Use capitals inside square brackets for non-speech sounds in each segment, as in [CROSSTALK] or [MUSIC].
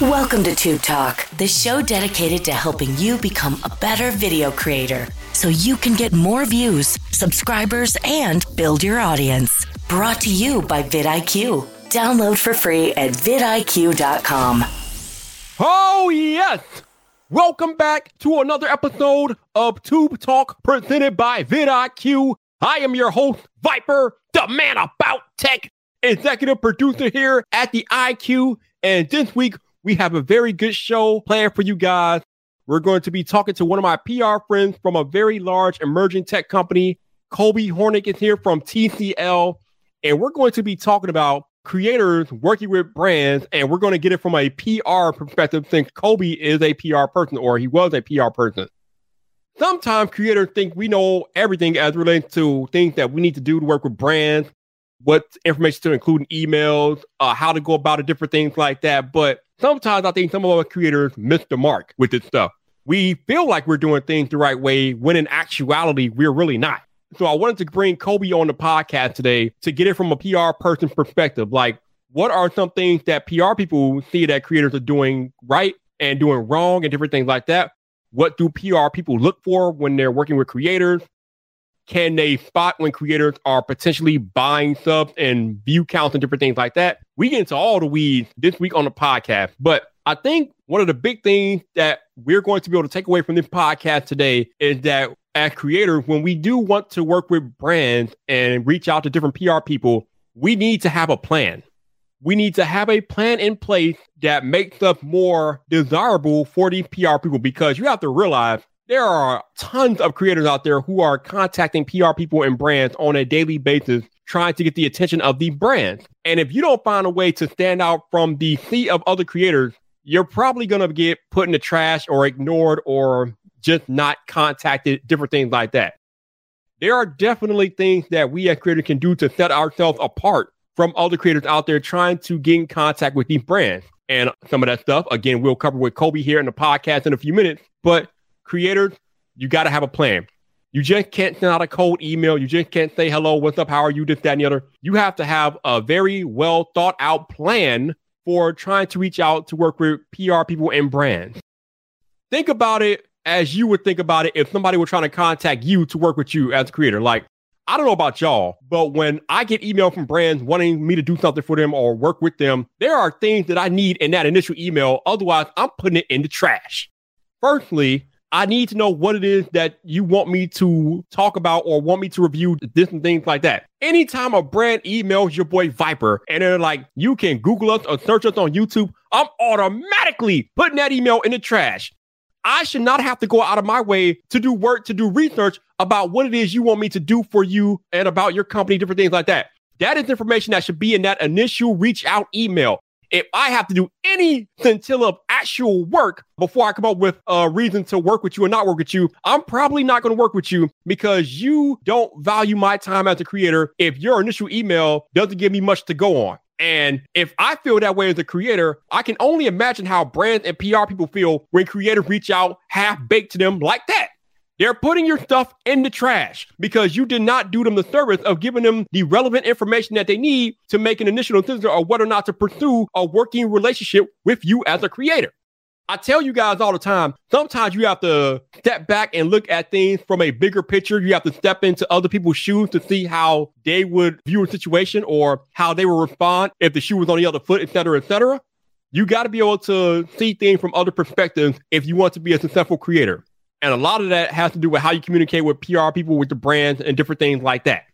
Welcome to Tube Talk, the show dedicated to helping you become a better video creator so you can get more views, subscribers, and build your audience. Brought to you by vidIQ. Download for free at vidIQ.com. Oh, yes. Welcome back to another episode of Tube Talk presented by vidIQ. I am your host, Viper, the man about tech, executive producer here at vidIQ. And this week, we have a very good show planned for you guys. We're going to be talking to one of my PR friends from a very large emerging tech company. Kobe Hornick is here from TCL. And we're going to be talking about creators working with brands, and we're going to get it from a PR perspective since Kobe is a PR person or he was a PR person. Sometimes creators think we know everything as relates to things that we need to do to work with brands, what information to include in emails, uh, how to go about it, different things like that. But sometimes I think some of our creators miss the mark with this stuff. We feel like we're doing things the right way when in actuality, we're really not. So I wanted to bring Kobe on the podcast today to get it from a PR person's perspective. Like, what are some things that PR people see that creators are doing right and doing wrong and different things like that? What do PR people look for when they're working with creators? Can they spot when creators are potentially buying subs and view counts and different things like that? We get into all the weeds this week on the podcast. But I think one of the big things that we're going to be able to take away from this podcast today is that as creators, when we do want to work with brands and reach out to different PR people, we need to have a plan. We need to have a plan in place that makes us more desirable for these PR people because you have to realize there are tons of creators out there who are contacting PR people and brands on a daily basis trying to get the attention of the brands. And if you don't find a way to stand out from the sea of other creators, you're probably going to get put in the trash or ignored or just not contacted, different things like that. There are definitely things that we as creators can do to set ourselves apart from other creators out there trying to get in contact with these brands. And some of that stuff, again, we'll cover with Kobe here in the podcast in a few minutes. But creators, you got to have a plan. You just can't send out a cold email. You just can't say, hello, what's up? How are you? This, that, and the other. You have to have a very well thought out plan for trying to reach out to work with PR people and brands. Think about it as you would think about it if somebody were trying to contact you to work with you as a creator. Like, I don't know about y'all, but when I get email from brands wanting me to do something for them or work with them, there are things that I need in that initial email. Otherwise, I'm putting it in the trash. Firstly, I need to know what it is that you want me to talk about or want me to review different things like that. Anytime a brand emails your boy Viper and they're like, you can Google us or search us on YouTube, I'm automatically putting that email in the trash. I should not have to go out of my way to do work, to do research about what it is you want me to do for you and about your company, different things like that. That is information that should be in that initial reach out email. If I have to do any scintilla of actual work before I come up with a reason to work with you or not work with you, I'm probably not going to work with you because you don't value my time as a creator if your initial email doesn't give me much to go on. And if I feel that way as a creator, I can only imagine how brands and PR people feel when creators reach out half baked to them like that. They're putting your stuff in the trash because you did not do them the service of giving them the relevant information that they need to make an initial decision of whether or not to pursue a working relationship with you as a creator. I tell you guys all the time, sometimes you have to step back and look at things from a bigger picture. You have to step into other people's shoes to see how they would view a situation or how they would respond if the shoe was on the other foot, et cetera, et cetera. You got to be able to see things from other perspectives if you want to be a successful creator. And a lot of that has to do with how you communicate with PR people, with the brands, and different things like that.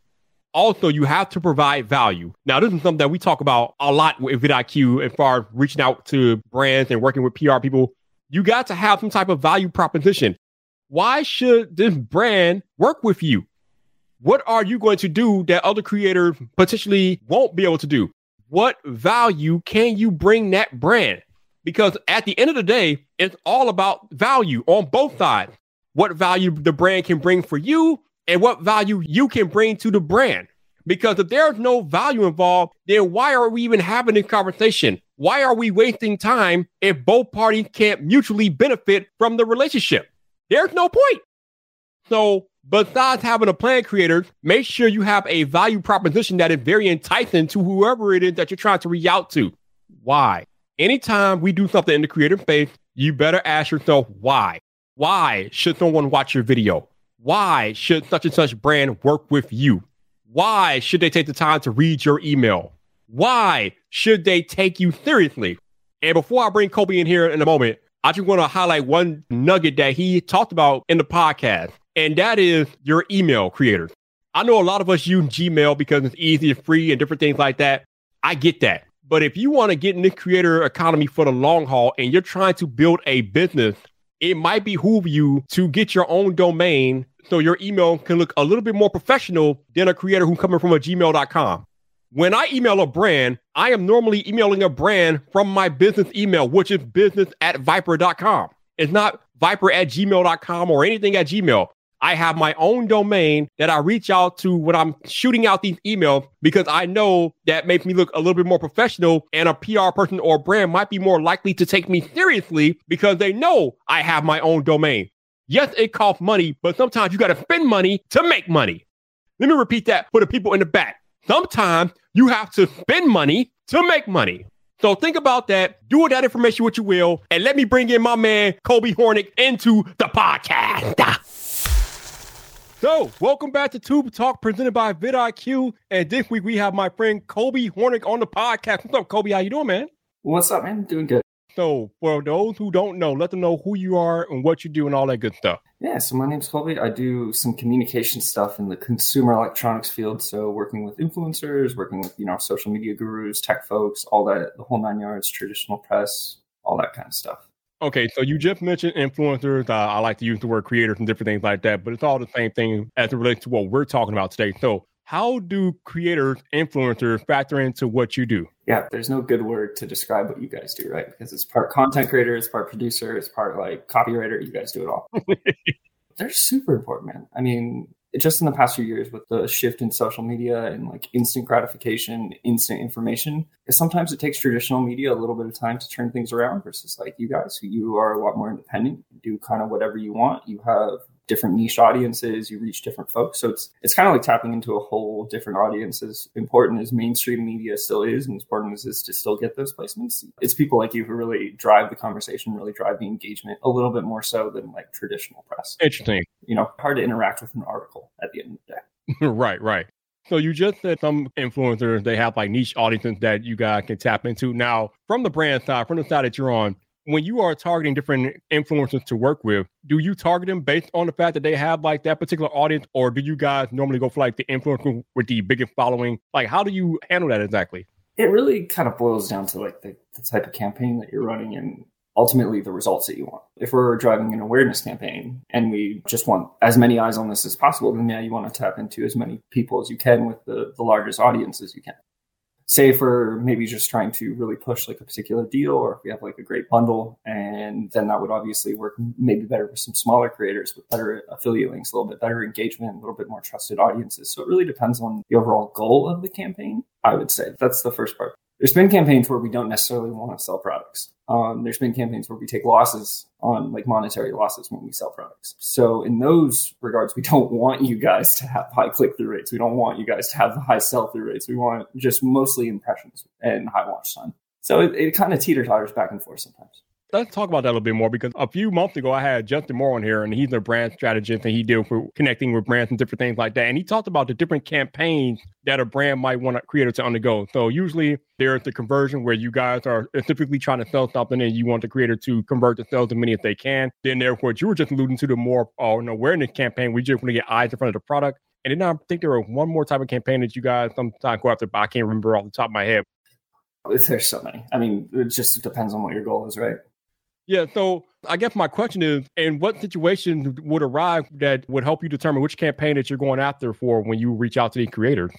Also, you have to provide value. Now, this is something that we talk about a lot with vidIQ as far as reaching out to brands and working with PR people. You got to have some type of value proposition. Why should this brand work with you? What are you going to do that other creators potentially won't be able to do? What value can you bring that brand? Because at the end of the day, it's all about value on both sides. What value the brand can bring for you and what value you can bring to the brand. Because if there's no value involved, then why are we even having this conversation? Why are we wasting time if both parties can't mutually benefit from the relationship? There's no point. So, besides having a plan creator, make sure you have a value proposition that is very enticing to whoever it is that you're trying to reach out to. Why? Anytime we do something in the creative space, you better ask yourself why. Why should someone watch your video? Why should such and such brand work with you? Why should they take the time to read your email? Why should they take you seriously? And before I bring Kobe in here in a moment, I just want to highlight one nugget that he talked about in the podcast, and that is your email creators. I know a lot of us use Gmail because it's easy and free and different things like that. I get that. But if you want to get in the creator economy for the long haul and you're trying to build a business, it might behoove you to get your own domain so your email can look a little bit more professional than a creator who's coming from a gmail.com. When I email a brand, I am normally emailing a brand from my business email, which is business at viper.com. It's not viper at gmail.com or anything at gmail. I have my own domain that I reach out to when I'm shooting out these emails because I know that makes me look a little bit more professional and a PR person or brand might be more likely to take me seriously because they know I have my own domain. Yes, it costs money, but sometimes you got to spend money to make money. Let me repeat that for the people in the back. Sometimes you have to spend money to make money. So think about that. Do with that information what you will. And let me bring in my man, Kobe Hornick, into the podcast. So, welcome back to Tube Talk presented by vidIQ. And this week we have my friend Kobe Hornick on the podcast. What's up, Kobe? How you doing, man? What's up, man? Doing good. So, for those who don't know, let them know who you are and what you do and all that good stuff. Yeah, so my name's Kobe. I do some communication stuff in the consumer electronics field. So, working with influencers, working with you know social media gurus, tech folks, all that, the whole nine yards, traditional press, all that kind of stuff. Okay, so you just mentioned influencers. Uh, I like to use the word creators and different things like that, but it's all the same thing as it relates to what we're talking about today. So, how do creators, influencers factor into what you do? Yeah, there's no good word to describe what you guys do, right? Because it's part content creator, it's part producer, it's part like copywriter. You guys do it all. [LAUGHS] They're super important, man. I mean, just in the past few years with the shift in social media and like instant gratification, instant information, sometimes it takes traditional media a little bit of time to turn things around versus like you guys who you are a lot more independent, do kind of whatever you want. You have different niche audiences, you reach different folks. So it's it's kind of like tapping into a whole different audience. As important as mainstream media still is, and as important as it is to still get those placements, it's people like you who really drive the conversation, really drive the engagement a little bit more so than like traditional press. Interesting. You know, hard to interact with an article at the end of the day. [LAUGHS] right, right. So you just said some influencers they have like niche audiences that you guys can tap into. Now, from the brand side, from the side that you're on, when you are targeting different influencers to work with, do you target them based on the fact that they have like that particular audience, or do you guys normally go for like the influencer with the biggest following? Like, how do you handle that exactly? It really kind of boils down to like the, the type of campaign that you're running and ultimately the results that you want. If we're driving an awareness campaign and we just want as many eyes on this as possible, then yeah, you want to tap into as many people as you can with the, the largest audience as you can say for maybe just trying to really push like a particular deal or if we have like a great bundle and then that would obviously work maybe better for some smaller creators with better affiliate links a little bit better engagement a little bit more trusted audiences. So it really depends on the overall goal of the campaign i would say. That's the first part there's been campaigns where we don't necessarily want to sell products. Um, there's been campaigns where we take losses on like monetary losses when we sell products. So in those regards, we don't want you guys to have high click through rates. We don't want you guys to have high sell through rates. We want just mostly impressions and high watch time. So it, it kind of teeter totters back and forth sometimes let's talk about that a little bit more because a few months ago I had Justin Moore on here and he's a brand strategist and he deals with connecting with brands and different things like that. And he talked about the different campaigns that a brand might want a creator to undergo. So usually there's the conversion where you guys are specifically trying to sell something and you want the creator to convert the sales as many as they can. Then there's what you were just alluding to the more uh, an awareness campaign. We just want to get eyes in front of the product. And then I think there was one more type of campaign that you guys sometimes go after, but I can't remember off the top of my head. There's so many. I mean, it just depends on what your goal is, right? Yeah. So I guess my question is, in what situation would arrive that would help you determine which campaign that you're going after for when you reach out to the creators?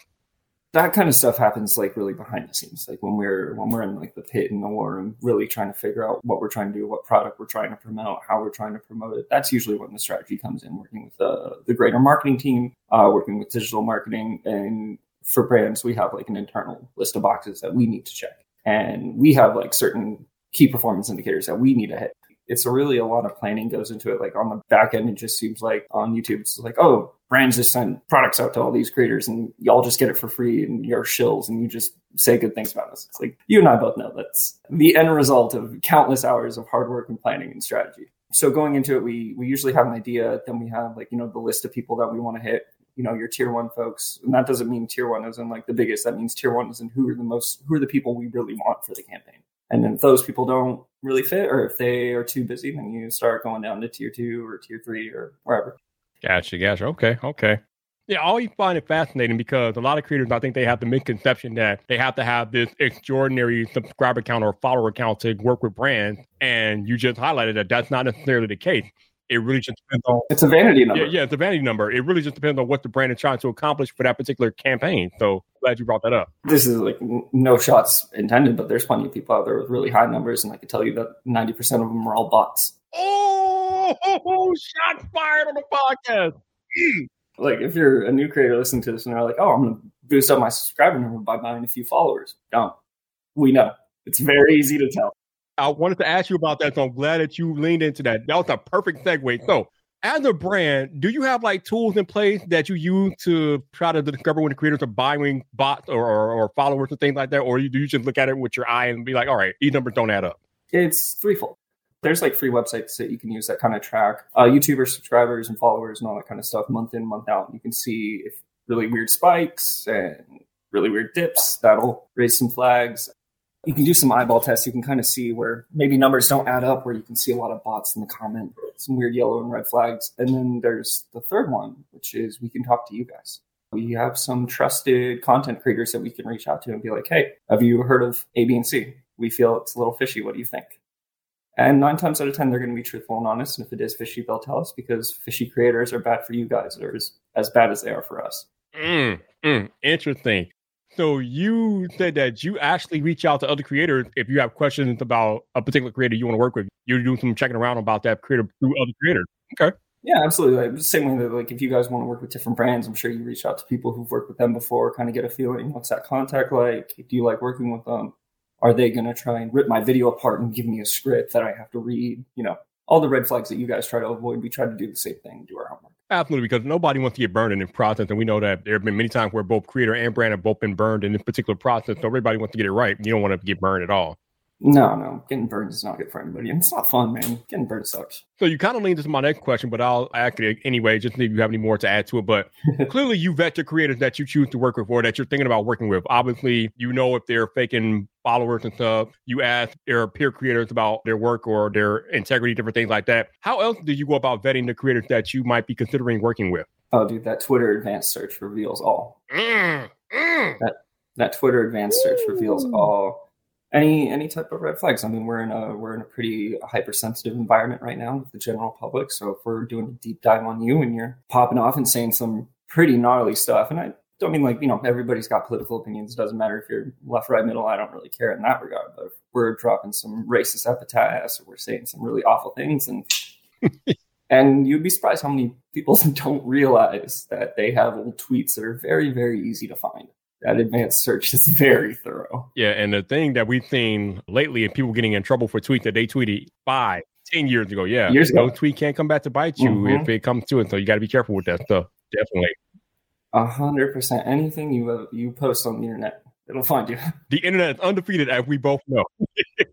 That kind of stuff happens like really behind the scenes, like when we're when we're in like the pit in the war and really trying to figure out what we're trying to do, what product we're trying to promote, how we're trying to promote it. That's usually when the strategy comes in, working with the the greater marketing team, uh, working with digital marketing, and for brands, we have like an internal list of boxes that we need to check, and we have like certain key performance indicators that we need to hit. it's really a lot of planning goes into it. Like on the back end, it just seems like on YouTube, it's like, oh, brands just send products out to all these creators and y'all just get it for free and you're shills and you just say good things about us. It's like you and I both know that's the end result of countless hours of hard work and planning and strategy. So going into it, we we usually have an idea, then we have like, you know, the list of people that we want to hit, you know, your tier one folks. And that doesn't mean tier one isn't like the biggest. That means tier one isn't who are the most who are the people we really want for the campaign. And then if those people don't really fit, or if they are too busy, then you start going down to tier two or tier three or wherever. Gotcha, gotcha. Okay, okay. Yeah, I always find it fascinating because a lot of creators, I think they have the misconception that they have to have this extraordinary subscriber count or follower count to work with brands. And you just highlighted that that's not necessarily the case. It really just depends on. It's a vanity number. Yeah, yeah, it's a vanity number. It really just depends on what the brand is trying to accomplish for that particular campaign. So glad you brought that up. This is like no shots intended, but there's plenty of people out there with really high numbers, and I can tell you that 90% of them are all bots. Oh, [LAUGHS] shot fired on the podcast. Mm. Like if you're a new creator listening to this and they're like, "Oh, I'm going to boost up my subscriber number by buying a few followers," don't. We know it's very easy to tell. I wanted to ask you about that, so I'm glad that you leaned into that. That was a perfect segue. So, as a brand, do you have like tools in place that you use to try to discover when the creators are buying bots or, or, or followers and things like that, or do you just look at it with your eye and be like, "All right, these numbers don't add up"? It's threefold. There's like free websites that you can use that kind of track uh, YouTuber subscribers and followers and all that kind of stuff month in, month out. You can see if really weird spikes and really weird dips. That'll raise some flags you can do some eyeball tests. You can kind of see where maybe numbers don't add up, where you can see a lot of bots in the comment, some weird yellow and red flags. And then there's the third one, which is we can talk to you guys. We have some trusted content creators that we can reach out to and be like, hey, have you heard of A, B, and C? We feel it's a little fishy. What do you think? And nine times out of 10, they're going to be truthful and honest. And if it is fishy, they'll tell us because fishy creators are bad for you guys or as, as bad as they are for us. Mm, mm, interesting. So you said that you actually reach out to other creators if you have questions about a particular creator you want to work with. You're doing some checking around about that creator through other creators. Okay. Yeah, absolutely. Like, same way that like if you guys want to work with different brands, I'm sure you reach out to people who've worked with them before, kind of get a feeling. What's that contact like? Do you like working with them? Are they going to try and rip my video apart and give me a script that I have to read? You know, all the red flags that you guys try to avoid. We try to do the same thing, do our homework. Absolutely, because nobody wants to get burned in the process, and we know that there have been many times where both creator and brand have both been burned in this particular process. So everybody wants to get it right. You don't want to get burned at all. No, no, getting burned is not good for anybody, and it's not fun, man. Getting burned sucks. So you kind of leaned into my next question, but I'll ask it anyway, just if you have any more to add to it. But [LAUGHS] clearly, you vet your creators that you choose to work with or that you're thinking about working with. Obviously, you know if they're faking followers and stuff. You ask their peer creators about their work or their integrity, different things like that. How else do you go about vetting the creators that you might be considering working with? Oh, dude, that Twitter advanced search reveals all. Mm, mm. That that Twitter advanced search reveals all. Any any type of red flags. I mean, we're in a we're in a pretty hypersensitive environment right now with the general public. So if we're doing a deep dive on you and you're popping off and saying some pretty gnarly stuff, and I don't mean like you know everybody's got political opinions. It doesn't matter if you're left, right, middle. I don't really care in that regard. But if we're dropping some racist epithets or we're saying some really awful things, and [LAUGHS] And you'd be surprised how many people [LAUGHS] don't realize that they have old tweets that are very, very easy to find. That advanced search is very thorough. Yeah, and the thing that we've seen lately, and people getting in trouble for tweet that they tweeted five, ten years ago. Yeah, years ago. no tweet can't come back to bite you mm-hmm. if it comes to it. So you got to be careful with that stuff. Definitely. A hundred percent. Anything you uh, you post on the internet, it'll find you. [LAUGHS] The internet is undefeated, as we both know. [LAUGHS]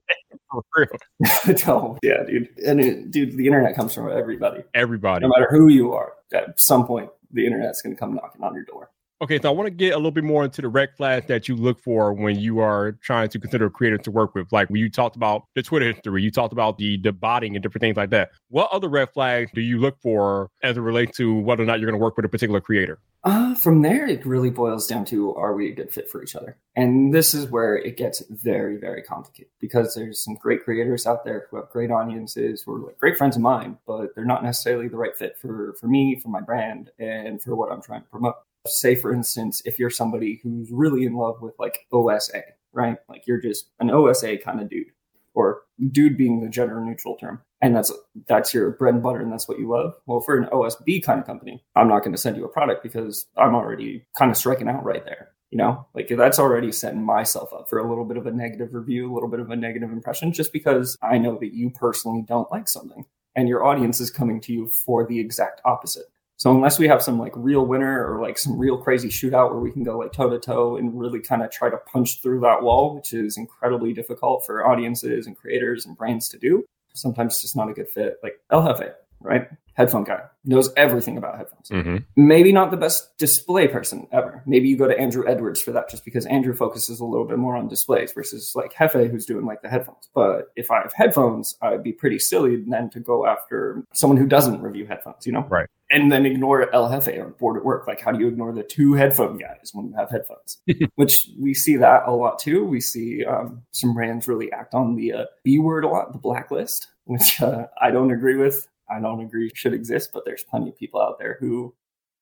For real. [LAUGHS] oh, yeah, dude. And it, dude, the internet comes from everybody. Everybody. No matter who you are, at some point, the internet's going to come knocking on your door. Okay, so I want to get a little bit more into the red flags that you look for when you are trying to consider a creator to work with. Like when you talked about the Twitter history, you talked about the, the botting and different things like that. What other red flags do you look for as it relates to whether or not you're going to work with a particular creator? Uh, from there, it really boils down to are we a good fit for each other? And this is where it gets very, very complicated because there's some great creators out there who have great audiences, who are like great friends of mine, but they're not necessarily the right fit for, for me, for my brand, and for what I'm trying to promote say for instance if you're somebody who's really in love with like OS A right? Like you're just an OS A kind of dude or dude being the gender neutral term and that's that's your bread and butter and that's what you love. Well for an OS B kind of company i'm not going to send you a product because i'm already kind of striking out right there You know, like that's already setting myself up for a little bit of a negative review, a little bit of a negative impression, just because I know that you personally don't like something and your audience is coming to you for the exact opposite. So unless we have some like real winner or like some real crazy shootout where we can go like toe to toe and really kind of try to punch through that wall, which is incredibly difficult for audiences and creators and brands to do, sometimes it's just not a good fit. Like El Jefe, right? Headphone guy knows everything about headphones. Mm-hmm. Maybe not the best display person ever. Maybe you go to Andrew Edwards for that, just because Andrew focuses a little bit more on displays versus like Jefe, who's doing like the headphones. But if I have headphones, I'd be pretty silly then to go after someone who doesn't review headphones, you know? Right. And then ignore El Jefe or board at work. Like, how do you ignore the two headphone guys when you have headphones? [LAUGHS] Which we see that a lot too. We see um, some brands really act on the uh, B word a lot, the blacklist, which uh, I don't agree with. I don't agree should exist, but there's plenty of people out there who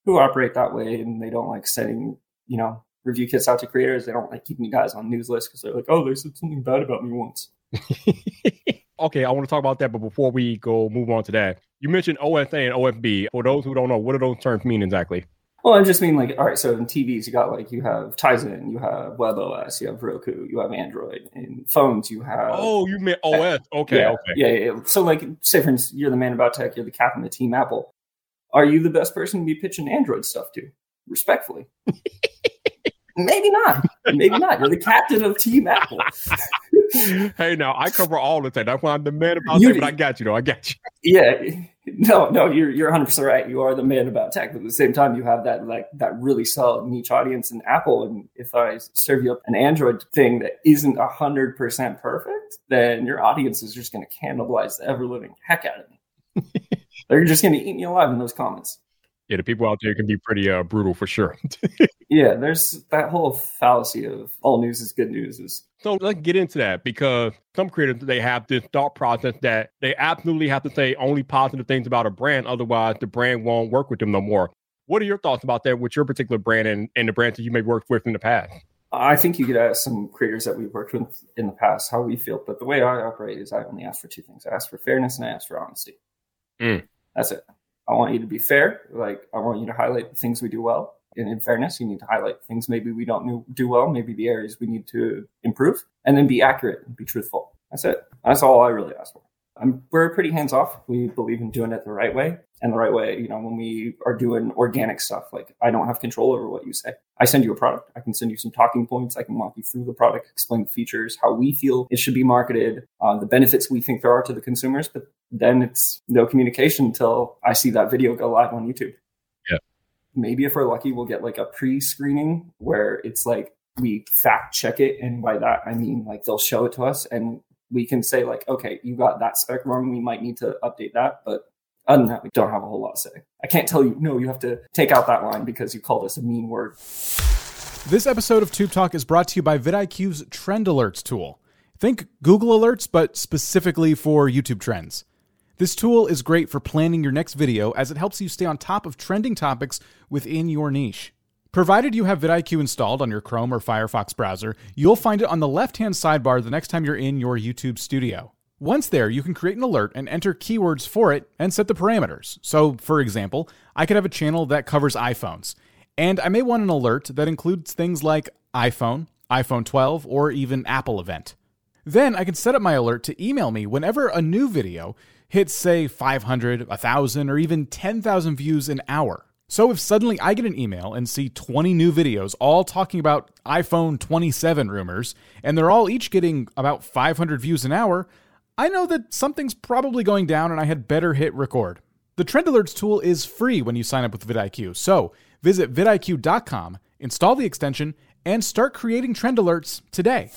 who operate that way and they don't like sending, you know, review kits out to creators. They don't like keeping you guys on news lists because they're like, oh, they said something bad about me once. [LAUGHS] okay, I want to talk about that, but before we go move on to that, you mentioned OSA and OFB. For those who don't know, what do those terms mean exactly? Well, I just mean like, all right, so in TVs, you got like, you have Tizen, you have WebOS, you have Roku, you have Android. In phones, you have. Oh, you meant OS. Okay, yeah, okay. Yeah, yeah, yeah. So, like, say for instance, you're the man about tech, you're the captain of Team Apple. Are you the best person to be pitching Android stuff to? Respectfully. [LAUGHS] Maybe not. Maybe not. You're the captain of Team Apple. [LAUGHS] [LAUGHS] hey, now I cover all the things. That's why I'm the man about You- tech, but I got you though. I got you. yeah. No, no, you're you're 100 percent right. You are the man about tech, but at the same time, you have that like that really solid niche audience in Apple. And if I serve you up an Android thing that isn't 100 percent perfect, then your audience is just going to cannibalize the ever living heck out of me. [LAUGHS] They're just going to eat me alive in those comments. Yeah, the people out there can be pretty uh, brutal for sure. [LAUGHS] Yeah, there's that whole fallacy of all news is good news. Is So let's get into that because some creators they have this thought process that they absolutely have to say only positive things about a brand, otherwise the brand won't work with them no more. What are your thoughts about that with your particular brand and, and the brands that you may work with in the past? I think you could ask some creators that we've worked with in the past how we feel, but the way I operate is I only ask for two things: I ask for fairness and I ask for honesty. Mm. That's it. I want you to be fair. Like I want you to highlight the things we do well. And in fairness, you need to highlight things maybe we don't do- well, maybe the areas we need to improve, and then be accurate and be truthful. That's it. That's all I really ask for. I'm, we're pretty hands off. We believe in doing it the right way. And the right way, you know, when we are doing organic stuff, like I don't have control over what you say. I send you a product. I can send you some talking points. I can walk you through the product, explain the features, how we feel it should be marketed, uh, the benefits we think there are to the consumers. But then it's no communication until I see that video go live on YouTube. Yeah. Maybe if we're lucky, we'll get like a pre screening where it's like we fact check it. And by that, I mean like they'll show it to us and we can say like, okay, you got that spec wrong. We might need to update that. But other than that, we don't have a whole lot to say. I can't tell you, no, you have to take out that line because you called us a mean word. This episode of Tube Talk is brought to you by vidIQ's Trend Alerts tool. Think Google Alerts, but specifically for YouTube trends. This tool is great for planning your next video as it helps you stay on top of trending topics within your niche. Provided you have vidIQ installed on your Chrome or Firefox browser, you'll find it on the left hand sidebar the next time you're in your YouTube studio. Once there, you can create an alert and enter keywords for it and set the parameters. So, for example, I could have a channel that covers iPhones, and I may want an alert that includes things like iPhone, iPhone 12, or even Apple event. Then I can set up my alert to email me whenever a new video hits, say, 500, 1,000, or even 10,000 views an hour. So if suddenly I get an email and see 20 new videos all talking about iPhone 27 rumors, and they're all each getting about 500 views an hour, I know that something's probably going down and I had better hit record. The Trend Alerts tool is free when you sign up with vidIQ, so visit vidIQ.com, install the extension, and start creating trend alerts today.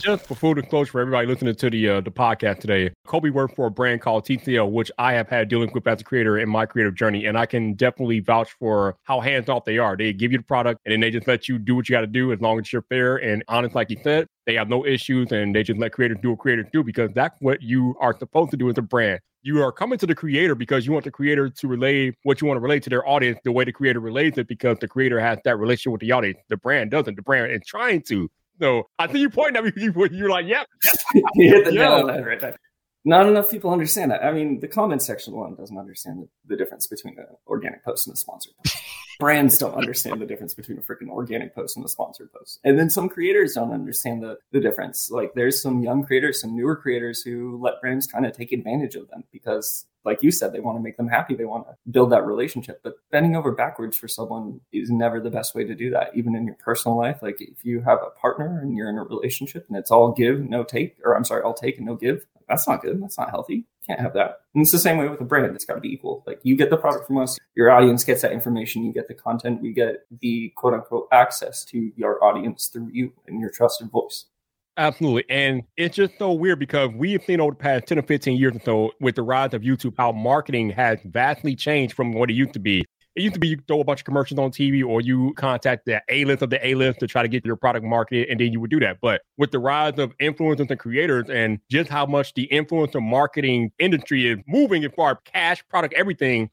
Just for full disclosure for everybody listening to the uh, the podcast today, Kobe worked for a brand called TCL, which I have had dealing with as a creator in my creative journey, and I can definitely vouch for how hands off they are. They give you the product, and then they just let you do what you got to do as long as you're fair and honest, like you said. They have no issues, and they just let creators do what creators do because that's what you are supposed to do as a brand. You are coming to the creator because you want the creator to relay what you want to relate to their audience the way the creator relates it because the creator has that relationship with the audience. The brand doesn't. The brand is trying to. So I think you pointed at me. [LAUGHS] You, you're like, yep, yep. you hit the Yeah. nail on the head right there. not enough people understand that. I mean, the comment section alone doesn't understand the, the difference between an organic post and a sponsored post. [LAUGHS] Brands don't understand the difference between a freaking organic post and a sponsored post. And then some creators don't understand the, the difference. Like there's some young creators, some newer creators who let brands kind of take advantage of them because like you said, they want to make them happy. They want to build that relationship. But bending over backwards for someone is never the best way to do that, even in your personal life. Like if you have a partner and you're in a relationship and it's all give, no take, or I'm sorry, all take and no give, that's not good. That's not healthy. Can't have that. And it's the same way with a brand. It's got to be equal. Like you get the product from us, your audience gets that information, you get the content, we get the quote unquote access to your audience through you and your trusted voice. Absolutely. And it's just so weird because we've seen over the past 10 or 15 years or so with the rise of YouTube how marketing has vastly changed from what it used to be. It used to be you throw a bunch of commercials on TV or you contact the A list of the A list to try to get your product marketed, and then you would do that. But with the rise of influencers and creators and just how much the influencer marketing industry is moving as far as cash, product, everything,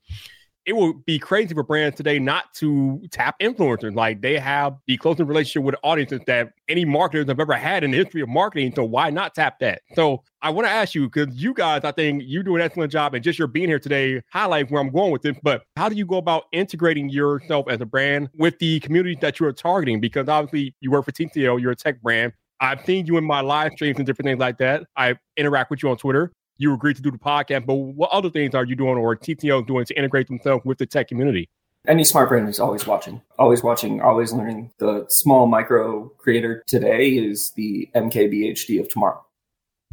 it would be crazy for brands today not to tap influencers. Like they have the closest relationship with audiences that any marketers have ever had in the history of marketing. So why not tap that? So I want to ask you because you guys, I think you do an excellent job, and just your being here today highlight where I'm going with this. But how do you go about integrating yourself as a brand with the community that you are targeting? Because obviously you work for TCL, you're a tech brand. I've seen you in my live streams and different things like that. I interact with you on Twitter you agreed to do the podcast, but what other things are you doing or TCL doing to integrate themselves with the tech community? Any smart brand is always watching, always watching, always learning. The small micro creator today is the MKBHD of tomorrow.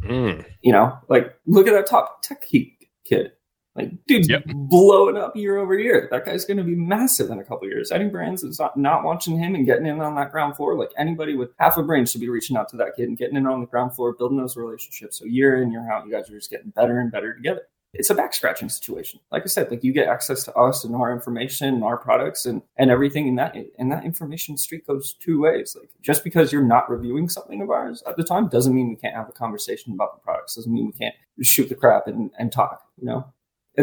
Mm. You know, like look at that top tech geek kid. Like, dude's yep. blowing up year over year. That guy's going to be massive in a couple of years. Any brands that's not, not watching him and getting in on that ground floor, like anybody with half a brain should be reaching out to that kid and getting in on the ground floor, building those relationships. So year in, year out, you guys are just getting better and better together. It's a back scratching situation. Like I said, like you get access to us and our information and our products and, and everything in that and that information street goes two ways. Like just because you're not reviewing something of ours at the time doesn't mean we can't have a conversation about the products. Doesn't mean we can't shoot the crap and, and talk, you know?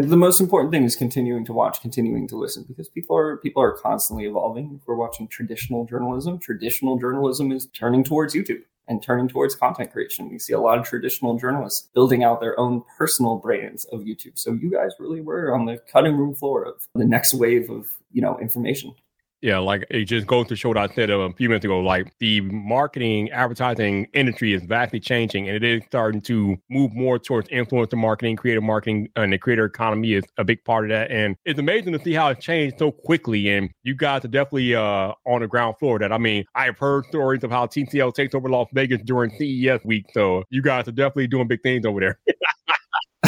The most important thing is continuing to watch, continuing to listen, because people are people are constantly evolving. If we're watching traditional journalism, traditional journalism is turning towards YouTube and turning towards content creation. We see a lot of traditional journalists building out their own personal brands of YouTube. So you guys really were on the cutting room floor of the next wave of you know information. Yeah, like it just goes to show what I said a few minutes ago. Like the marketing, advertising industry is vastly changing, and it is starting to move more towards influencer marketing, creative marketing, and the creator economy is a big part of that. And it's amazing to see how it's changed so quickly. And you guys are definitely uh, on the ground floor. That I mean, I have heard stories of how TCL takes over Las Vegas during CES week. So you guys are definitely doing big things over there. [LAUGHS]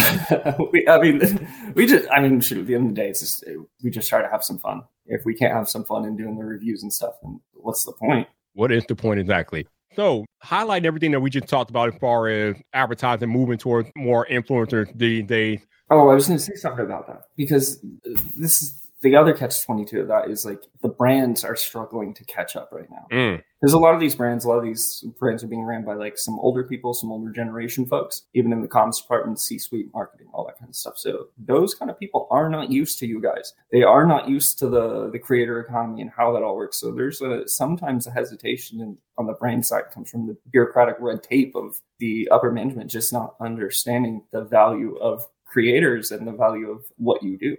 [LAUGHS] we, I mean, we just, I mean, shoot, at the end of the day, it's just, we just try to have some fun. If we can't have some fun in doing the reviews and stuff, then what's the point? What is the point exactly? So, highlight everything that we just talked about as far as advertising moving towards more influencers these days. Oh, I was going to say something about that because this is the other catch 22 of that is like the brands are struggling to catch up right now. Mm. There's a lot of these brands, a lot of these brands are being ran by like some older people, some older generation folks, even in the comms department, C suite marketing, all that kind of stuff. So those kind of people are not used to you guys. They are not used to the, the creator economy and how that all works. So there's a, sometimes a hesitation in, on the brand side comes from the bureaucratic red tape of the upper management just not understanding the value of creators and the value of what you do.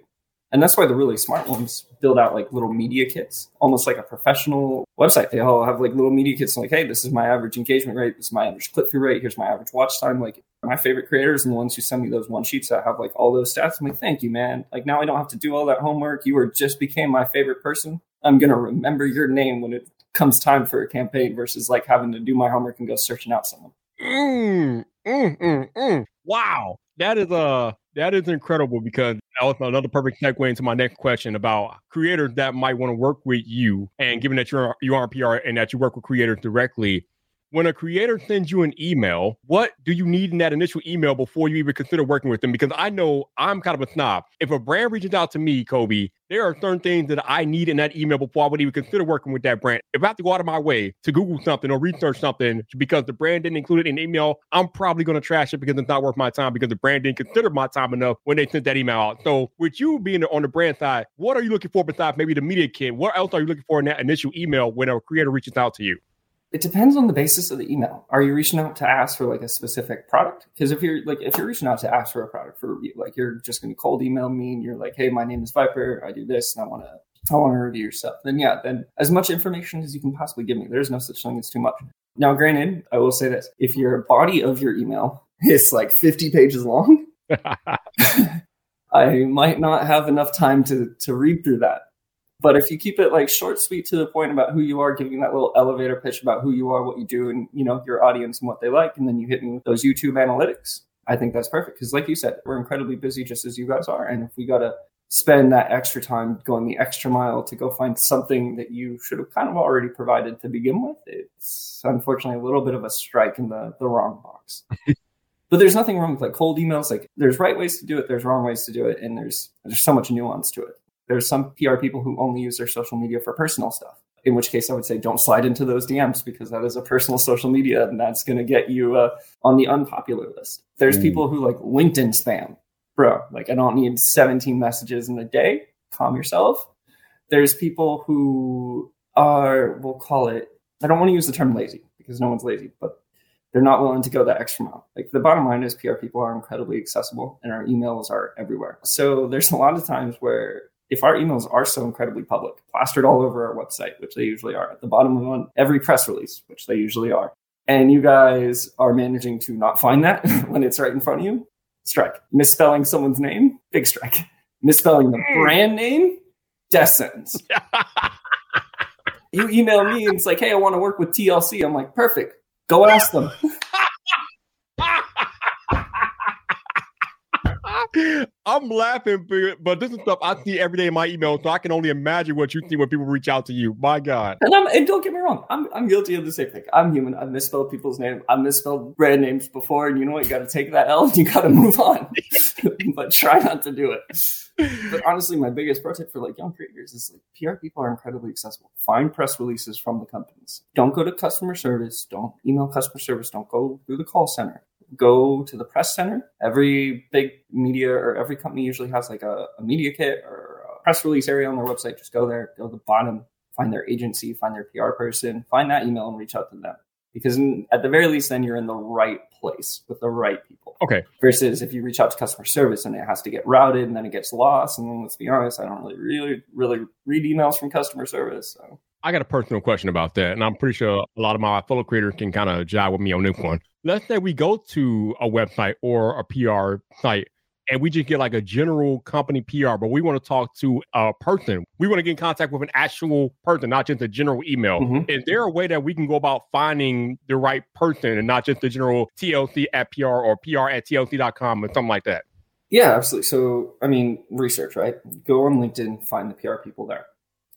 And that's why the really smart ones build out like little media kits, almost like a professional website. They all have like little media kits like, hey, this is my average engagement rate, this is my average click through rate, here's my average watch time. Like my favorite creators and the ones who send me those one sheets that have like all those stats. I'm like, thank you, man. Like now I don't have to do all that homework. You are just became my favorite person. I'm gonna remember your name when it comes time for a campaign versus like having to do my homework and go searching out someone. Mm, mm, mm, mm. wow. That is uh that is incredible because that was another perfect segue into my next question about creators that might want to work with you. And given that you're you are PR and that you work with creators directly, when a creator sends you an email, what do you need in that initial email before you even consider working with them? Because I know I'm kind of a snob. If a brand reaches out to me, Kobe, there are certain things that I need in that email before I would even consider working with that brand. If I have to go out of my way to Google something or research something because the brand didn't include it in email, I'm probably going to trash it because it's not worth my time because the brand didn't consider my time enough when they sent that email out. So, with you being on the brand side, what are you looking for besides maybe the media kit? What else are you looking for in that initial email when a creator reaches out to you? It depends on the basis of the email. Are you reaching out to ask for like a specific product? Because if you're like if you're reaching out to ask for a product for review, like you're just going to cold email me and you're like, hey, my name is Viper, I do this, and I want to I want to review your stuff. Then yeah, then as much information as you can possibly give me. There's no such thing as too much. Now, granted, I will say this: if your body of your email is like 50 pages long, [LAUGHS] [LAUGHS] I might not have enough time to to read through that. But if you keep it like short, sweet, to the point about who you are, giving that little elevator pitch about who you are, what you do, and you know your audience and what they like, and then you hit me with those YouTube analytics, I think that's perfect. Because, like you said, we're incredibly busy, just as you guys are, and if we gotta spend that extra time going the extra mile to go find something that you should have kind of already provided to begin with, it's unfortunately a little bit of a strike in the the wrong box. [LAUGHS] but there's nothing wrong with like cold emails. Like there's right ways to do it, there's wrong ways to do it, and there's there's so much nuance to it. There's some PR people who only use their social media for personal stuff. In which case, I would say don't slide into those DMs because that is a personal social media, and that's going to get you uh, on the unpopular list. There's mm. people who like LinkedIn spam, bro. Like I don't need 17 messages in a day. Calm yourself. There's people who are, we'll call it. I don't want to use the term lazy because no one's lazy, but they're not willing to go that extra mile. Like the bottom line is PR people are incredibly accessible and our emails are everywhere. So there's a lot of times where if our emails are so incredibly public, plastered all over our website, which they usually are, at the bottom of every press release, which they usually are, and you guys are managing to not find that [LAUGHS] when it's right in front of you, strike. Misspelling someone's name, big strike. Misspelling the hmm. brand name, death sentence. [LAUGHS] you email me and it's like, hey, I want to work with TLC. I'm like, perfect. Go ask them. [LAUGHS] I'm laughing, but this is stuff I see every day in my email, so I can only imagine what you see when people reach out to you. My God. And, and don't get me wrong, I'm, I'm guilty of the same thing. I'm human. I've misspelled people's names. I've misspelled brand names before, and you know what? You got to take that L and you got to [LAUGHS] move on. [LAUGHS] but try not to do it. But honestly, my biggest pro tip for like young creators is like PR people are incredibly accessible. Find press releases from the companies. Don't go to customer service. Don't email customer service. Don't go through the call center go to the press center. Every big media or every company usually has like a, a media kit or a press release area on their website. Just go there, go to the bottom, find their agency, find their PR person, find that email and reach out to them. Because in, at the very least, then you're in the right place with the right people. Okay. Versus if you reach out to customer service and it has to get routed and then it gets lost. And then let's be honest, I don't really, really, really read emails from customer service. So I got a personal question about that, and I'm pretty sure a lot of my fellow creators can kind of jive with me on this one. Let's say we go to a website or a PR site and we just get like a general company PR, but we want to talk to a person. We want to get in contact with an actual person, not just a general email. Mm-hmm. Is there a way that we can go about finding the right person and not just the general TLC at PR or PR at TLC.com or something like that? Yeah, absolutely. So, I mean, research, right? Go on LinkedIn, find the PR people there.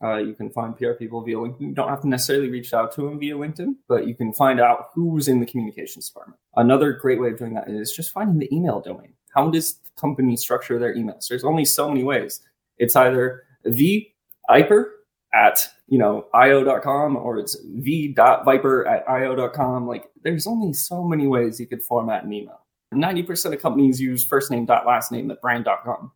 Uh, you can find PR people via LinkedIn. You don't have to necessarily reach out to them via LinkedIn, but you can find out who's in the communications department. Another great way of doing that is just finding the email domain. How does the company structure their emails? There's only so many ways. It's either viper at you know io.com or it's v.viper at io.com. Like there's only so many ways you could format an email. 90% of companies use first name dot last name at brand.com.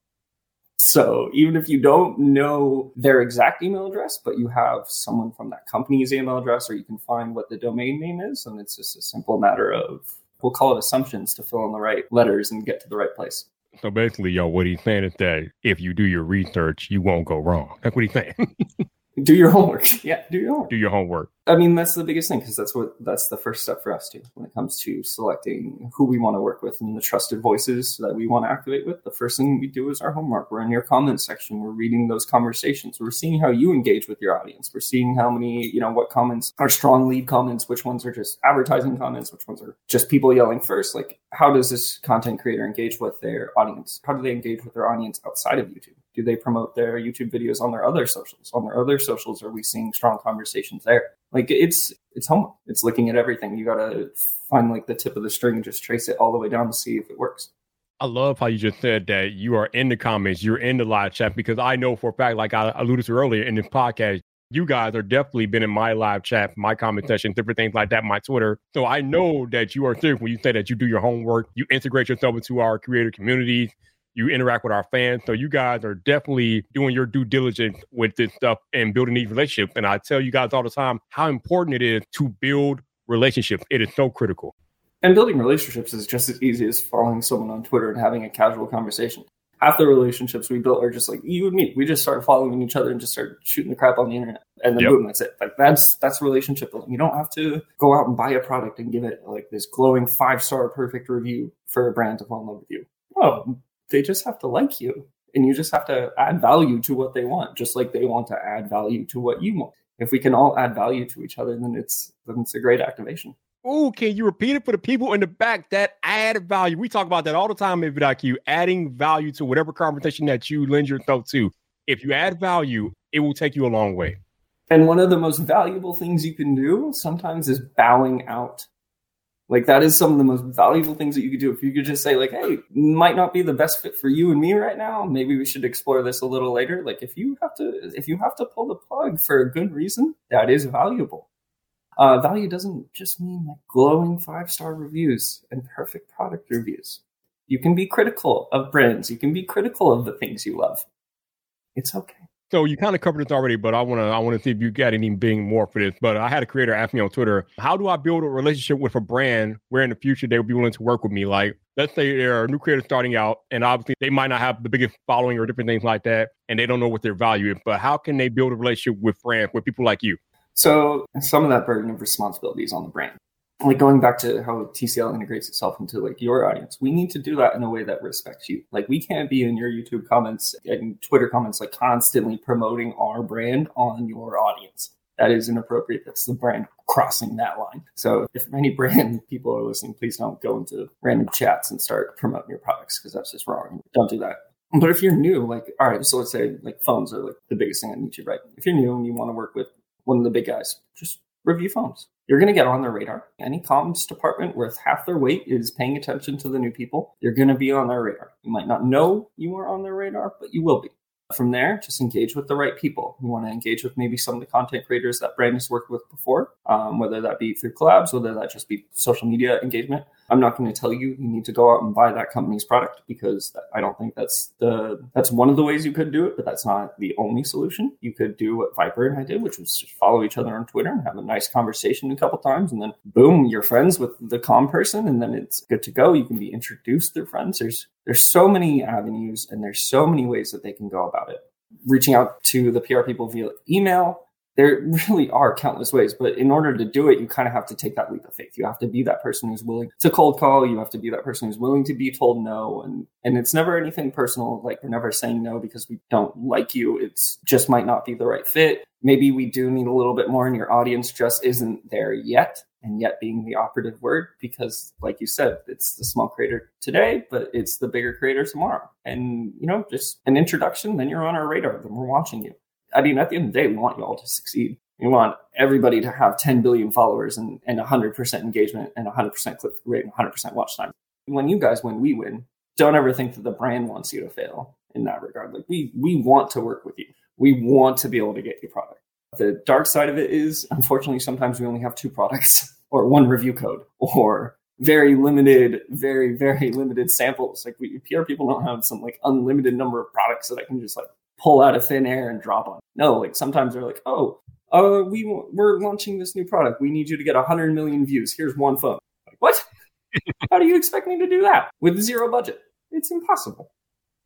So even if you don't know their exact email address, but you have someone from that company's email address, or you can find what the domain name is, and it's just a simple matter of we'll call it assumptions to fill in the right letters and get to the right place. So basically, yo, what he's saying is that if you do your research, you won't go wrong. That's what he's saying. [LAUGHS] do your homework. [LAUGHS] Yeah, do your homework. Do your homework. I mean, that's the biggest thing because that's what that's the first step for us too when it comes to selecting who we want to work with and the trusted voices that we want to activate with. The first thing we do is our homework. We're in your comments section. We're reading those conversations. We're seeing how you engage with your audience. We're seeing how many, you know, what comments are strong lead comments, which ones are just advertising comments, which ones are just people yelling first. Like, how does this content creator engage with their audience? How do they engage with their audience outside of YouTube? Do they promote their YouTube videos on their other socials? On their other socials, are we seeing strong conversations there? Like it's it's homework. It's looking at everything. You gotta find like the tip of the string just trace it all the way down to see if it works. I love how you just said that you are in the comments, you're in the live chat because I know for a fact, like I alluded to earlier in this podcast, you guys are definitely been in my live chat, my comment section, different things like that, my Twitter. So I know that you are serious when you say that you do your homework, you integrate yourself into our creator communities, You interact with our fans. So you guys are definitely doing your due diligence with this stuff and building these relationships. And I tell you guys all the time how important it is to build relationships. It is so critical. And building relationships is just as easy as following someone on Twitter and having a casual conversation. Half the relationships we built are just like you and me. We just started following each other and just started shooting the crap on the internet, and then Yep. boom, that's it. Like that's that's relationship building. You don't have to go out and buy a product and give it like this glowing five star perfect review for a brand to fall in love with you. No, they just have to like you, and you just have to add value to what they want, just like they want to add value to what you want. If we can all add value to each other, then it's then it's a great activation. Oh, can you repeat it for the people in the back that add value? We talk about that all the time in VidIQ, adding value to whatever conversation that you lend your thought to. If you add value, it will take you a long way. And one of the most valuable things you can do sometimes is bowing out. Like that is some of the most valuable things that you could do. If you could just say like, "Hey, might not be the best fit for you and me right now. Maybe we should explore this a little later." Like if you have to if you have to pull the plug for a good reason, that is valuable. Uh, value doesn't just mean like glowing five star reviews and perfect product reviews. You can be critical of brands. You can be critical of the things you love. It's okay. So you kind of covered this already, but I want to I want to see if you got any anything more for this. But I had a creator ask me on Twitter, how do I build a relationship with a brand where in the future they would be willing to work with me? Like, let's say they're a new creator starting out, and obviously they might not have the biggest following or different things like that, and they don't know what their value is. But how can they build a relationship with brands with people like you? So some of that burden of responsibility is on the brand. Like going back to how TCL integrates itself into like your audience, we need to do that in a way that respects you. Like we can't be in your YouTube comments and Twitter comments like constantly promoting our brand on your audience. That is inappropriate. That's the brand crossing that line. So if any brand [LAUGHS] people are listening, please don't go into random chats and start promoting your products because that's just wrong. Don't do that. But if you're new, like, all right, so let's say like phones are like the biggest thing on YouTube, right? If you're new and you want to work with one of the big guys, just review phones. You're going to get on their radar. Any comms department worth half their weight is paying attention to the new people. You're going to be on their radar. You might not know you are on their radar, but you will be. From there, just engage with the right people. You want to engage with maybe some of the content creators that brand has worked with before, um, whether that be through collabs, whether that just be social media engagement. I'm not going to tell you you need to go out and buy that company's product because I don't think that's the that's one of the ways you could do it, but that's not the only solution. You could do what Viper and I did, which was just follow each other on Twitter and have a nice conversation a couple times, and then boom, you're friends with the com person, and then it's good to go. You can be introduced through friends. There's there's so many avenues and there's so many ways that they can go about it. Reaching out to the PR people via email, there really are countless ways, but in order to do it, you kind of have to take that leap of faith. You have to be that person who's willing to cold call. You have to be that person who's willing to be told no. And, and it's never anything personal. Like we're never saying no because we don't like you. It's just might not be the right fit. Maybe we do need a little bit more and your audience just isn't there yet. And yet being the operative word because like you said, it's the small creator today, but it's the bigger creator tomorrow. And you know, just an introduction, then you're on our radar, then we're watching you. I mean, at the end of the day, we want you all to succeed. We want everybody to have 10 billion followers and, and 100% engagement and 100% click rate and 100% watch time. When you guys win, we win. Don't ever think that the brand wants you to fail in that regard. Like we, we want to work with you. We want to be able to get your product. The dark side of it is, unfortunately, sometimes we only have two products [LAUGHS] or one review code or very limited, very, very limited samples. Like we PR people don't have some like unlimited number of products that I can just like pull out of thin air and drop on. No, like sometimes they're like, oh, uh, we we're launching this new product. We need you to get 100 million views. Here's one phone. Like, what? [LAUGHS] How do you expect me to do that with zero budget? It's impossible.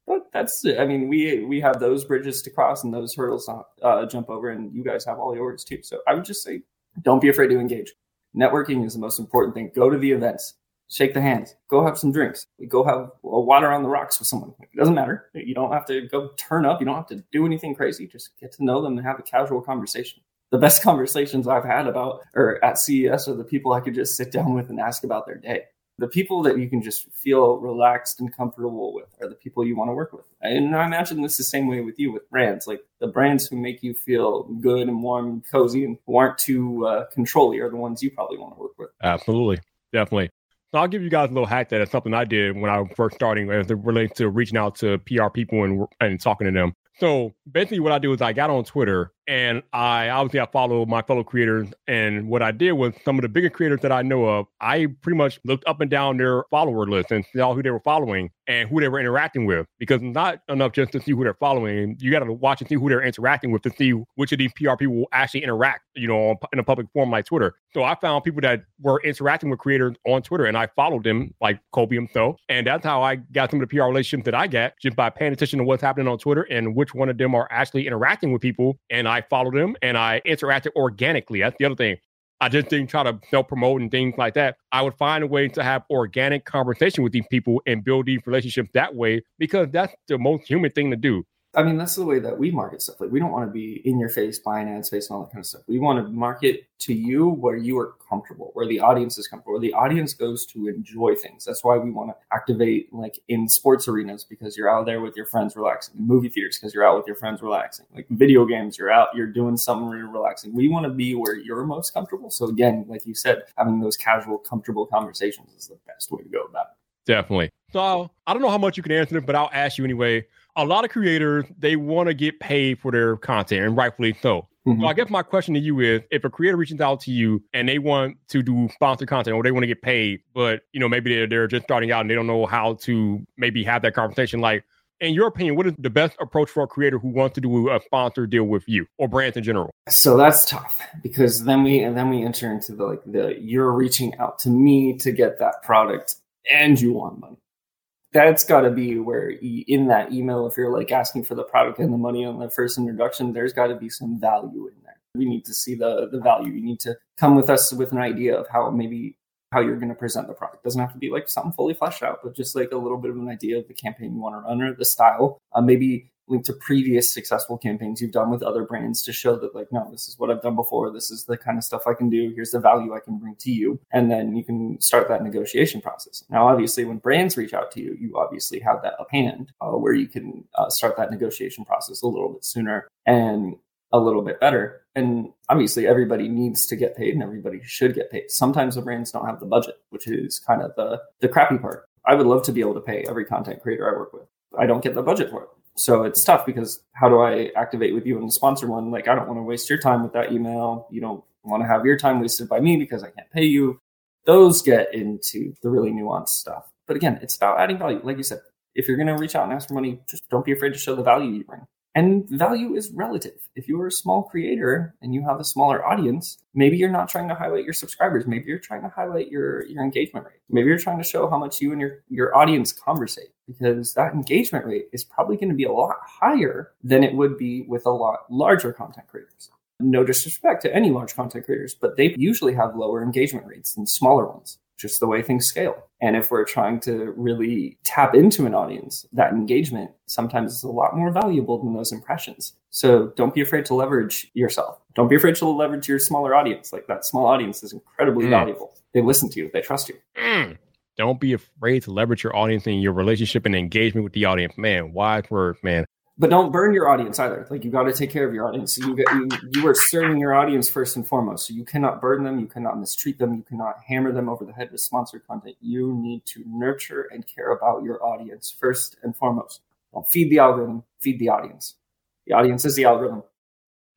But that's it. I mean, we we have those bridges to cross and those hurdles to uh, jump over, and you guys have all yours too. So I would just say, don't be afraid to engage. Networking is the most important thing. Go to the events shake the hands, go have some drinks, go have a water on the rocks with someone. It doesn't matter. You don't have to go turn up. You don't have to do anything crazy. Just get to know them and have a casual conversation. The best [LAUGHS] conversations I've had about or at CES are the people I could just sit down with and ask about their day. The people that you can just feel relaxed and comfortable with are the people you want to work with. And I imagine this is the same way with you with brands. Like the brands who make you feel good and warm and cozy and who aren't too uh, controlly are the ones you probably want to work with. Absolutely. Definitely. So I'll give you guys a little hack that is something I did when I was first starting as it relates to reaching out to PR people and and talking to them. So basically, what I do is I got on Twitter And I obviously I follow my fellow creators. And what I did was some of the bigger creators that I know of, I pretty much looked up and down their follower list and saw who they were following and who they were interacting with. Because not enough just to see who they're following. You got to watch and see who they're interacting with to see which of these PR people will actually interact, you know, in a public forum like Twitter. So I found people that were interacting with creators on Twitter and I followed them, like Kobe himself. And that's how I got some of the PR relationships that I get just by paying attention to what's happening on Twitter and which one of them are actually interacting with people. And I followed them and I interacted organically. That's the other thing. I just didn't try to self promote and things like that. I would find a way to have organic conversation with these people and build these relationships that way because that's the most human thing to do. I mean, that's the way that we market stuff. Like, we don't want to be in your face, buying ad space, and all that kind of stuff. We want to market to you where you are comfortable, where the audience is comfortable, where the audience goes to enjoy things. That's why we want to activate, like, in sports arenas because you're out there with your friends relaxing, movie theaters because you're out with your friends relaxing, like video games, you're out, you're doing something really relaxing. We want to be where you're most comfortable. So, again, like you said, having those casual, comfortable conversations is the best way to go about it. Definitely. So, I don't know how much you can answer it, but I'll ask you anyway a lot of creators they want to get paid for their content, and rightfully so. Mm-hmm. So I guess my question to you is: if a creator reaches out to you and they want to do sponsored content or they want to get paid, but you know maybe they're they're just starting out and they don't know how to maybe have that conversation, like. In your opinion, what is the best approach for a creator who wants to do a sponsor deal with you or brands in general? So that's tough because then we and then we enter into the like the you're reaching out to me to get that product and you want money that's got to be where in that email if you're like asking for the product and the money on the first introduction there's got to be some value in there we need to see the the value you need to come with us with an idea of how maybe how you're going to present the product. It doesn't have to be like something fully fleshed out, but just like a little bit of an idea of the campaign you want to run or the style. Uh, maybe link to previous successful campaigns you've done with other brands to show that like no this is what i've done before. This is the kind of stuff i can do. Here's the value i can bring to you. And then you can start that negotiation process. Now obviously when brands reach out to you you obviously have that up hand uh, where you can uh, start that negotiation process a little bit sooner and a little bit better. And obviously everybody needs to get paid and everybody should get paid. Sometimes the brands don't have the budget which is kind of the the crappy part. I would love to be able to pay every content creator i work with. I don't get the budget for it so it's tough because how do I activate with you and sponsor one? Like, I don't want to waste your time with that email. You don't want to have your time wasted by me because I can't pay you. Those get into the really nuanced stuff. But again, it's about adding value. Like you said, if you're going to reach out and ask for money, just don't be afraid to show the value you bring. And value is relative. If you are a small creator and you have a smaller audience, maybe you're not trying to highlight your subscribers. Maybe you're trying to highlight your, your engagement rate. Maybe you're trying to show how much you and your, your audience conversate because that engagement rate is probably going to be a lot higher than it would be with a lot larger content creators. No disrespect to any large content creators, but they usually have lower engagement rates than smaller ones just the way things scale. And if we're trying to really tap into an audience, that engagement sometimes is a lot more valuable than those impressions. So don't be afraid to leverage yourself. Don't be afraid to leverage your smaller audience. Like that small audience is incredibly mm. valuable. They listen to you, they trust you. Mm. Don't be afraid to leverage your audience and your relationship and engagement with the audience. Man, wise word, man but don't burn your audience either. Like you got to take care of your audience. You, get, you you are serving your audience first and foremost. So you cannot burden them. You cannot mistreat them. You cannot hammer them over the head with sponsored content. You need to nurture and care about your audience first and foremost. Don't feed the algorithm. Feed the audience. The audience is the algorithm.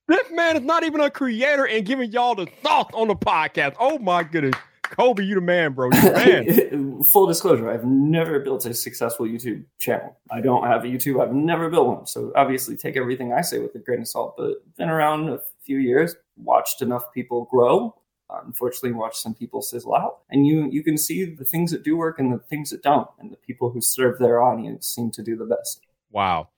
This man is not even a creator and giving y'all the thoughts on the podcast. Oh my goodness. Kobe, you the man, bro. You the [LAUGHS] man. Full disclosure, I've never built a successful YouTube channel. I don't have a YouTube. I've never built one. So obviously take everything I say with a grain of salt, but been around a few years, watched enough people grow. Unfortunately, watched some people sizzle out, and you you can see the things that do work and the things that don't, and the people who serve their audience seem to do the best. Wow,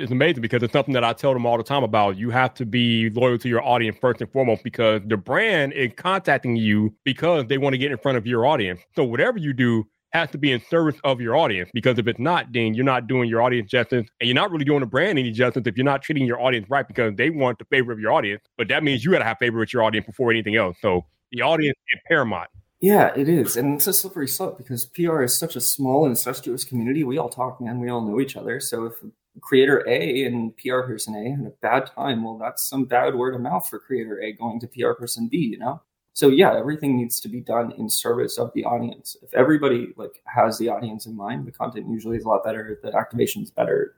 it's amazing because it's something that I tell them all the time about. You have to be loyal to your audience first and foremost because the brand is contacting you because they want to get in front of your audience. So whatever you do has to be in service of your audience because if it's not, then you're not doing your audience justice and you're not really doing the brand any justice if you're not treating your audience right because they want the favor of your audience. But that means you got to have favor with your audience before anything else. So the audience is paramount. Yeah, it is. And it's a slippery slope because PR is such a small and incestuous community. We all talk, man. We all know each other. So if creator A and PR person A had a bad time, well, that's some bad word of mouth for creator A going to PR person B, you know? So yeah, everything needs to be done in service of the audience. If everybody like has the audience in mind, the content usually is a lot better, the activation is better,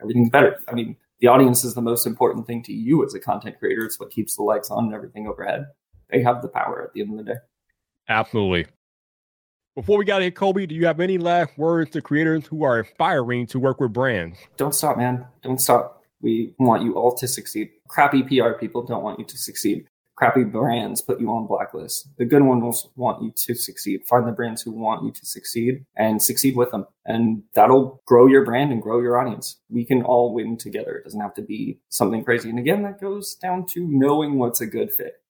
everything's better. I mean, The audience is the most important thing to you as a content creator. It's what keeps the lights on and everything overhead. They have the power at the end of the day. Absolutely. Before we got here, Kobe, do you have any last words to creators who are aspiring to work with brands? Don't stop, man. Don't stop. We want you all to succeed. Crappy PR people don't want you to succeed. Crappy brands put you on blacklists. The good ones want you to succeed. Find the brands who want you to succeed and succeed with them. And that'll grow your brand and grow your audience. We can all win together. It doesn't have to be something crazy. And again, that goes down to knowing what's a good fit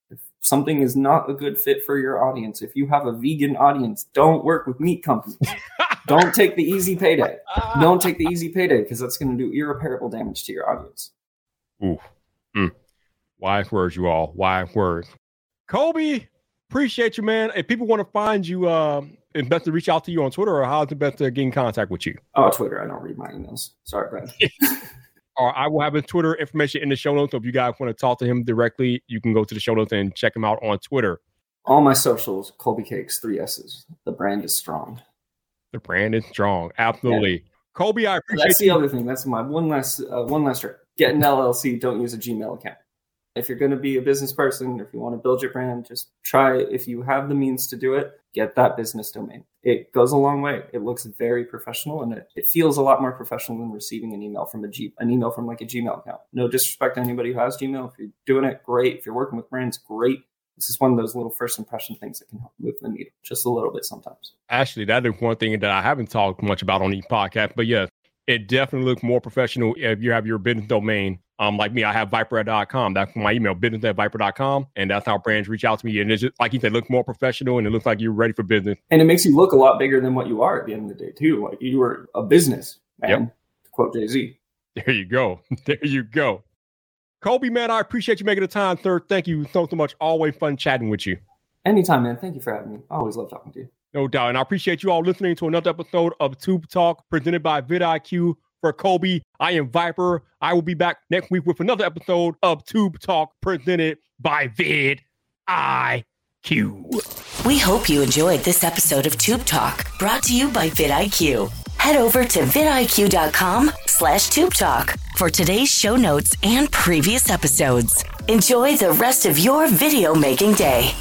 something is not a good fit for your audience, if you have a vegan audience, don't work with meat companies. [LAUGHS] don't take the easy payday. Don't take the easy payday because that's going to do irreparable damage to your audience. Ooh. Mm. Wise words, you all. Wise words. Kobe, appreciate you, man. If people want to find you, uh, it's best to reach out to you on Twitter or how's it best to get in contact with you? Oh, Twitter. I don't read my emails. Sorry, Brad. [LAUGHS] or I will have his Twitter information in the show notes. So if you guys want to talk to him directly, you can go to the show notes and check him out on Twitter. All my socials, Colby Cakes, three S's. The brand is strong. The brand is strong. Absolutely. Yeah. Kobe, I appreciate That's the other thing. That's my one last uh, one last trick. Get an LLC. Don't use a Gmail account if you're going to be a business person, if you want to build your brand, just try, if you have the means to do it, get that business domain. It goes a long way. It looks very professional and it, it feels a lot more professional than receiving an email from a G, an email from like a Gmail account. No disrespect to anybody who has Gmail. If you're doing it, great. If you're working with brands, great. This is one of those little first impression things that can help move the needle just a little bit sometimes. Actually, that is one thing that I haven't talked much about on the podcast, but yeah, it definitely looks more professional if you have your business domain um, like me, I have viper.com. That's my email, business at viper.com. And that's how brands reach out to me. And it's just, like you said, look more professional and it looks like you're ready for business. And it makes you look a lot bigger than what you are at the end of the day, too. Like you were a business man, yep. to quote Jay Z. There you go. [LAUGHS] There you go. Kobe, man, I appreciate you making the time, sir. Thank you so, so much. Always fun chatting with you. Anytime, man. Thank you for having me. I always love talking to you. No doubt. And I appreciate you all listening to another episode of Tube Talk presented by vidIQ for Kobe. I am Viper. I will be back next week with another episode of Tube Talk presented by vidIQ. We hope you enjoyed this episode of Tube Talk brought to you by vidIQ. Head over to vidIQ.com slash Tube Talk for today's show notes and previous episodes. Enjoy the rest of your video making day.